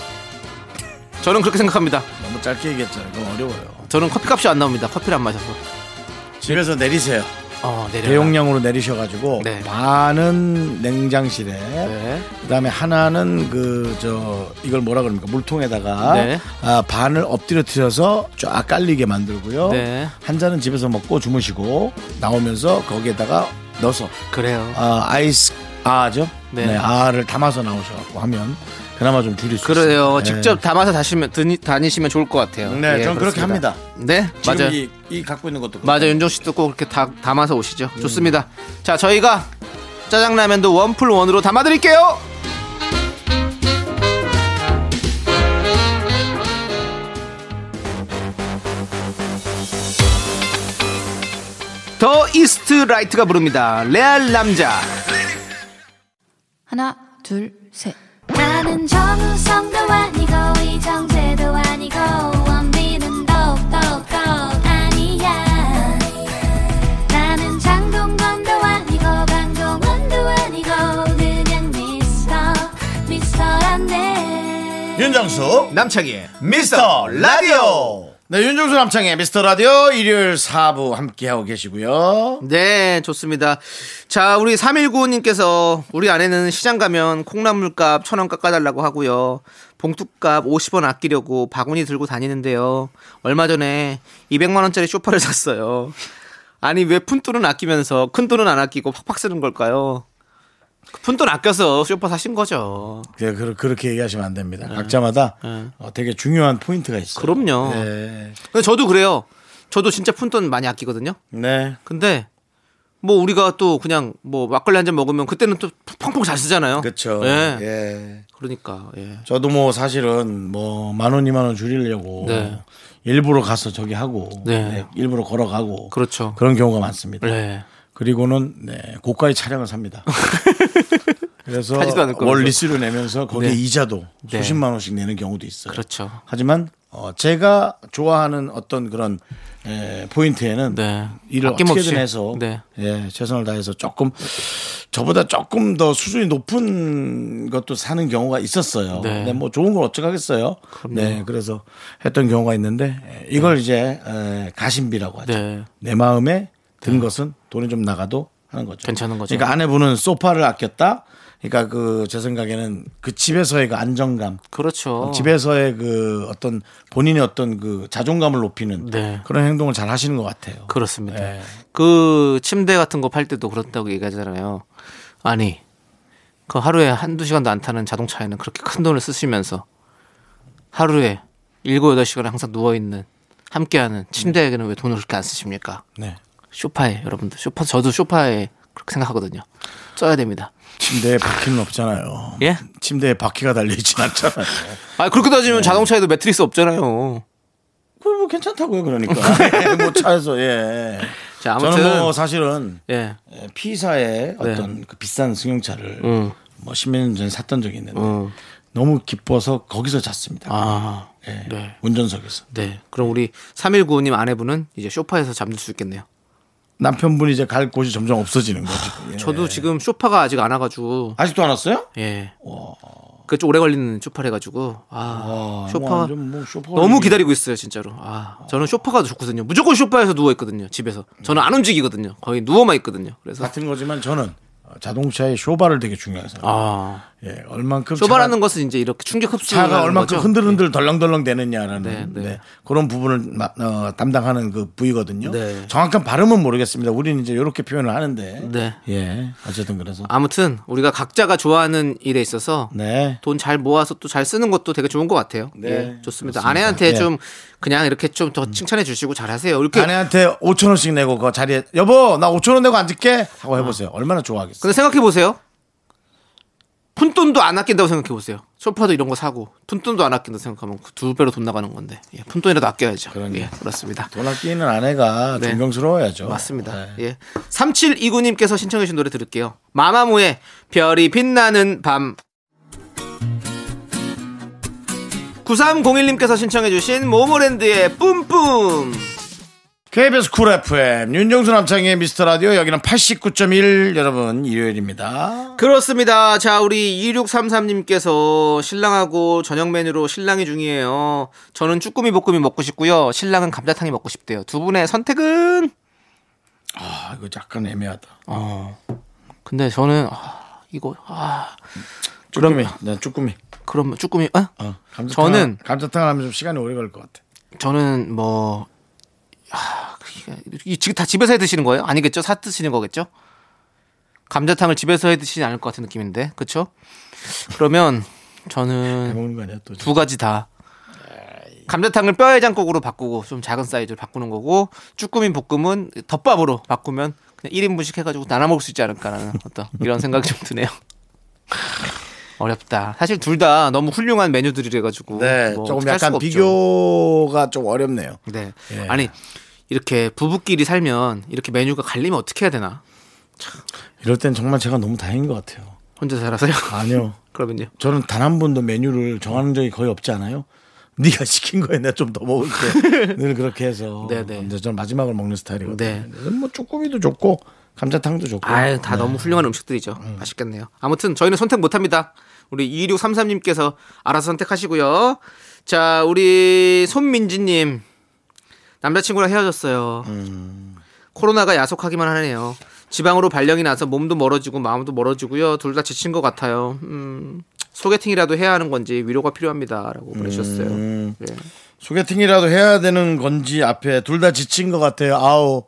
저는 그렇게 생각합니다. 너무 짧게 얘기했잖아요 너무 어려워요 저는 커피값이 안 나옵니다. 커피를 안 마셔서. 집에서 내리세요. 어, 내려. 대용량으로 내리셔가지고 네. 반은 냉장실에, 네. 그다음에 하나는 그 저 이걸 뭐라 그럽니까 물통에다가 네. 아, 반을 엎드려뜨려서 쫙 깔리게 만들고요. 네. 한 잔은 집에서 먹고 주무시고 나오면서 거기에다가 넣어서 그래요. 아, 아이스 아죠? 네. 네. 아를 담아서 나오셔갖고 하면 그나마 좀 줄일 수 그래요. 있어요. 직접 담아서 다시면, 드니, 다니시면 좋을 것 같아요. 네, 예, 저는 그렇게 그렇습니다. 합니다. 네, 지금 맞아요. 이, 이 갖고 있는 것도 맞아 윤종 씨도 꼭 그렇게 다, 담아서 오시죠. 좋습니다. 자 저희가 짜장라면도 원풀 원으로 담아드릴게요. The East Light가 부릅니다. 레알 남자. 하나, 둘, 셋. 나는 정우성도 아니고 이정재도 아니고 원빈은 더욱더 아니야 나는 장동건도 아니고 강동원도 아니고 그냥 미스터 미스터란데 윤정수 남창희의 미스터 라디오. 네, 윤정수 남창희의 미스터 라디오 일요일 4부 함께하고 계시고요. 네, 좋습니다. 자, 우리 3195님께서 우리 아내는 시장 가면 콩나물값 천 원 깎아달라고 하고요. 봉투값 50원 아끼려고 바구니 들고 다니는데요. 얼마 전에 200만원짜리 쇼파를 샀어요. 아니, 왜 푼돈은 아끼면서 큰 돈은 안 아끼고 팍팍 쓰는 걸까요? 푼돈 아껴서 쇼파 사신 거죠. 네, 그, 그렇게 얘기하시면 안 됩니다. 각자마다 네. 어, 되게 중요한 포인트가 있어요. 그럼요. 네. 근데 저도 그래요. 저도 진짜 푼돈 많이 아끼거든요. 네. 근데 뭐 우리가 또 그냥 뭐 막걸리 한 잔 먹으면 그때는 또 펑펑 잘 쓰잖아요. 그렇죠. 예. 예. 그러니까 예. 저도 뭐 사실은 뭐 만 원, 이만 원 줄이려고 네. 일부러 가서 저기 하고 네. 네, 일부러 걸어가고 그렇죠. 그런 경우가 많습니다. 네. 그리고는 네, 고가의 차량을 삽니다. 그래서 타지도 않을 거면서. 월 리스를 내면서 거기에 네. 이자도 네. 수십만 원씩 내는 경우도 있어요. 그렇죠. 하지만 어, 제가 좋아하는 어떤 그런 에, 포인트에는 네. 일을 아낌없이. 어떻게든 해서 네. 예, 최선을 다해서 조금 저보다 조금 더 수준이 높은 것도 사는 경우가 있었어요. 네. 근데 뭐 좋은 걸 어쩌겠어요. 네, 그래서 했던 경우가 있는데 에, 이걸 이제 에, 가심비라고 하죠. 네. 내 마음에 든 것은 돈이 좀 나가도 하는 거죠. 괜찮은 거죠. 그러니까 아내분은 소파를 아꼈다. 그러니까 그 제 생각에는 그 집에서의 그 안정감, 그렇죠. 집에서의 그 어떤 본인의 어떤 그 자존감을 높이는 네. 그런 행동을 잘 하시는 것 같아요. 그렇습니다. 네. 그 침대 같은 거 팔 때도 그렇다고 얘기하잖아요. 아니, 그 하루에 한두 시간도 안 타는 자동차에는 그렇게 큰 돈을 쓰시면서 하루에 일곱 여덟 시간 항상 누워 있는 함께하는 침대에는 왜 돈을 그렇게 안 쓰십니까? 네. 쇼파에 여러분들 쇼파 저도 쇼파에 그렇게 생각하거든요. 써야 됩니다. 침대에 바퀴는 없잖아요. 예? 침대에 바퀴가 달려있진 않잖아요. 아 그렇게 네. 따지면 자동차에도 매트리스 없잖아요. 그거 뭐 괜찮다고요, 그러니까. 예, 뭐 차에서, 예. 자 아무튼 저는 뭐 사실은 예, 예, P사의 어떤 그 비싼 승용차를 음. 뭐 10몇 년 전에 샀던 적이 있는데 음. 너무 기뻐서 거기서 잤습니다. 아, 예, 네. 운전석에서. 네. 그럼 우리 3195님 아내분은 이제 쇼파에서 잠들 수 있겠네요. 남편분이 이제 갈 곳이 점점 없어지는 거죠. 예. 저도 지금 쇼파가 아직 안 와가지고 아직도 안 왔어요? 예. 그 좀 오래 걸리는 쇼파래 가지고 아 와, 뭐 쇼파가 완전 뭐 쇼파가 너무 기다리고 있어요 진짜로. 아 저는 쇼파가 더 좋거든요. 무조건 쇼파에서 누워 있거든요 집에서. 저는 안 움직이거든요. 거의 누워만 있거든요. 그래서 같은 거지만 저는 자동차의 쇼바를 되게 생각해요. 아 예, 얼만큼 쇼바라는 것은 이제 이렇게 충격 흡수 차가 얼만큼 흔들흔들 덜렁덜렁 되느냐라는 네, 네. 네, 그런 부분을 마- 어, 담당하는 그 부위거든요. 네. 정확한 발음은 모르겠습니다. 우리는 이제 이렇게 표현을 하는데. 네. 예, 어쨌든 그래서. 아무튼 우리가 각자가 좋아하는 일에 있어서 네. 돈잘 모아서 또 잘 쓰는 것도 되게 좋은 것 같아요. 네, 예, 좋습니다. 그렇습니다. 아내한테 예. 좀 그냥 이렇게 좀 더 칭찬해 주시고 잘하세요. 이렇게 아내한테 5천 원씩 내고 그 자리에 여보 나 5천 원 내고 앉을게 하고 해보세요. 얼마나 좋아하겠어요. 근데 생각해 보세요. 푼돈도 안 아낀다고 생각해 보세요. 소파도 이런 거 사고 푼돈도 안 아낀다고 생각하면 그 두 배로 돈 나가는 건데 예, 푼돈이라도 아껴야죠. 그러네요. 예, 그렇습니다. 돈 아끼는 아내가 네. 존경스러워야죠. 맞습니다. 네. 예. 3729님께서 신청해 주신 노래 들을게요. 마마무의 별이 빛나는 밤 9301님께서 신청해 주신 모모랜드의 뿜뿜 KBS Cool FM 윤정수 남창희의 미스터 라디오 여기는 89.1 여러분 일요일입니다. 그렇습니다. 자, 우리 2633님께서 신랑하고 저녁 메뉴로 실랑이 중이에요. 저는 쭈꾸미 볶음이 먹고 싶고요. 신랑은 감자탕이 먹고 싶대요. 두 분의 선택은? 아 이거 약간 애매하다. 어. 근데 저는 아, 이거 아, 쭈꾸미. 난 쭈꾸미. 그러면 쭈꾸미 어? 어, 감자탕 저는- 감자탕 하면 좀 시간이 오래 걸릴 것 같아. 저는 뭐 아, 이 지금 다 집에서 해 드시는 거예요? 아니겠죠? 사 드시는 거겠죠? 감자탕을 집에서 해 드시지 않을 것 같은 느낌인데. 그렇죠? 그러면 저는. 두 가지 다 감자탕을 뼈해장국으로 바꾸고 좀 작은 사이즈로 바꾸는 거고 쭈꾸미 볶음은 덮밥으로 바꾸면 그냥 1인분씩 해가지고 나눠 먹을 수 있지 않을까라는 어떤 이런 생각이 좀 드네요. 어렵다. 사실 둘 다 너무 훌륭한 메뉴들이래 가지고 네, 뭐 조금 약간. 비교가 좀 어렵네요. 네. 예. 아니 이렇게 부부끼리 살면 이렇게 메뉴가 갈리면 어떻게 해야 되나? 이럴 땐 정말 제가 너무 다행인 것 같아요. 혼자 살아서요? 아니요. 그러면요. 저는 단 한 번도 메뉴를 정하는 적이 거의 없지 않아요? 네가 시킨 거에 내가 좀 더 먹을게. 늘 그렇게 해서. 네네. 근데 저는 마지막을 먹는 스타일이거든요. 네. 그래서 뭐 쭈꾸미도 좋고 감자탕도 좋고. 아유, 다 네. 너무 훌륭한 음식들이죠. 맛있겠네요. 아무튼 저희는 선택 못 합니다. 우리 2633님께서 알아서 선택하시고요. 자, 우리 손민지 님. 남자친구랑 헤어졌어요. 코로나가 야속하기만 하네요. 지방으로 발령이 나서 몸도 멀어지고 마음도 멀어지고요. 둘 다 지친 것 같아요. 음, 소개팅이라도 해야 하는 건지 위로가 필요합니다라고 보내주셨어요. 음. 네. 소개팅이라도 해야 되는 건지 앞에 둘 다 지친 것 같아요. 아우.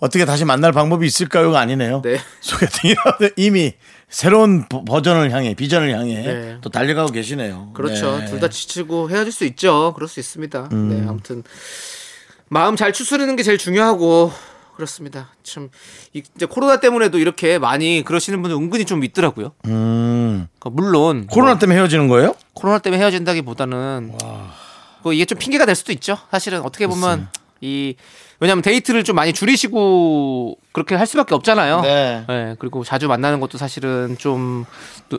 어떻게 다시 만날 방법이 있을까요가 아니네요. 네. 소개팅이라도 이미 새로운 버- 버전을 향해 비전을 향해 네. 또 달려가고 계시네요. 그렇죠. 네. 둘다 지치고 헤어질 수 있죠. 그럴 수 있습니다. 네, 아무튼 마음 잘 추스르는 게 제일 중요하고 그렇습니다. 참 이- 이제 코로나 때문에도 이렇게 많이 그러시는 분들 은근히 좀 있더라고요. 음. 그러니까 물론 코로나 뭐 때문에 헤어지는 거예요? 코로나 때문에 헤어진다기보다는 뭐 이게 좀 핑계가 될 수도 있죠. 사실은 어떻게 보면 이 왜냐하면 데이트를 좀 많이 줄이시고 그렇게 할 수밖에 없잖아요. 네. 네, 그리고 자주 만나는 것도 사실은 좀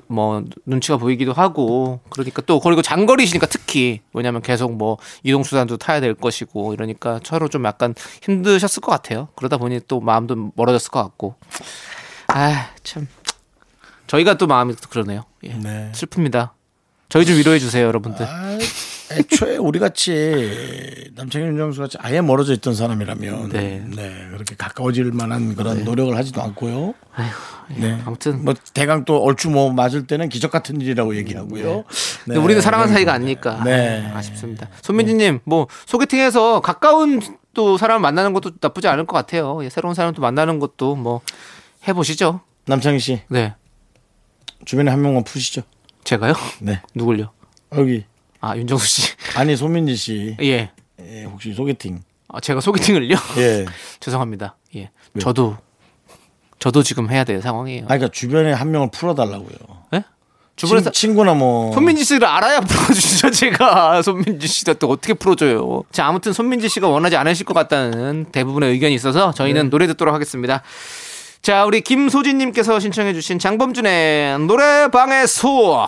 뭐 눈치가 보이기도 하고 그러니까 또 그리고 장거리시니까 특히 왜냐하면 계속 뭐 이동 수단도 타야 될 것이고 이러니까 서로 좀 약간 힘드셨을 것 같아요. 그러다 보니 또 마음도 멀어졌을 것 같고 아 참 저희가 또 마음이 또 그러네요. 예. 네. 슬픕니다. 저희 좀 위로해 주세요, 여러분들. 아, 애초에 우리 같이 남창희 윤정수 같이 아예 멀어져 있던 사람이라면 네. 네, 그렇게 가까워질 만한 그런 노력을 하지도 않고요. 네. 아무튼 뭐 대강 또 얼추 뭐 맞을 때는 기적 같은 일이라고 얘기하고요. 근데 우리는 사랑하는 사이가 아니니까 네. 아쉽습니다. 손민지님 뭐 소개팅에서 가까운 또 사람 만나는 것도 나쁘지 않을 것 같아요. 예, 새로운 사람 또 만나는 것도 뭐 해보시죠. 남창희 씨 네, 주변에 한 명만 푸시죠. 제가요? 네. 누굴요? 여기 아 윤정수 씨. 아니 소민지 씨 예. 예, 혹시 소개팅 아, 제가 소개팅을요? 예. 죄송합니다. 예. 저도 저도 지금 해야 될 상황이에요. 아니 그러니까 주변에 한 명을 풀어달라고요. 예? 주변에서 친, 친구나 뭐 손민지 씨를 알아야 풀어주시죠, 제가. 손민지 씨가 또 어떻게 풀어줘요. 자, 아무튼 손민지 씨가 원하지 않으실 것 같다는 대부분의 의견이 있어서 저희는 노래 듣도록 하겠습니다. 자, 우리 김소진님께서 신청해주신 장범준의 노래방의 소.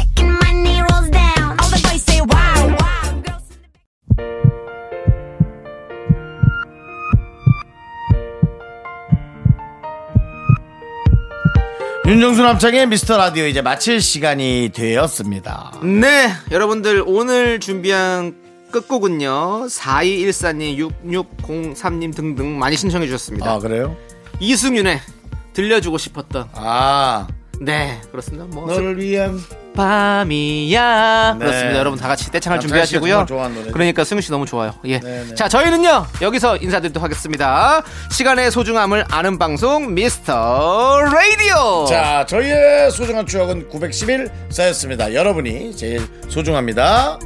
윤정수 남창의 미스터 라디오 이제 마칠 시간이 되었습니다 네, 여러분들 오늘 준비한 끝곡은요. 4214님, 6603님 등등 많이 신청해 주셨습니다. 아 그래요? 이승윤의 들려주고 싶었던 아 네 그렇습니다. 뭐 너를 위한 밤이야 네. 그렇습니다. 여러분 다 같이 떼창을 준비하시고요. 그러니까 승윤 씨 너무 좋아요. 예. 네, 자 저희는요 여기서 인사드리도록 하겠습니다. 시간의 소중함을 아는 방송 미스터 라디오. 자 저희의 소중한 추억은 910일 쌓였습니다 여러분이 제일 소중합니다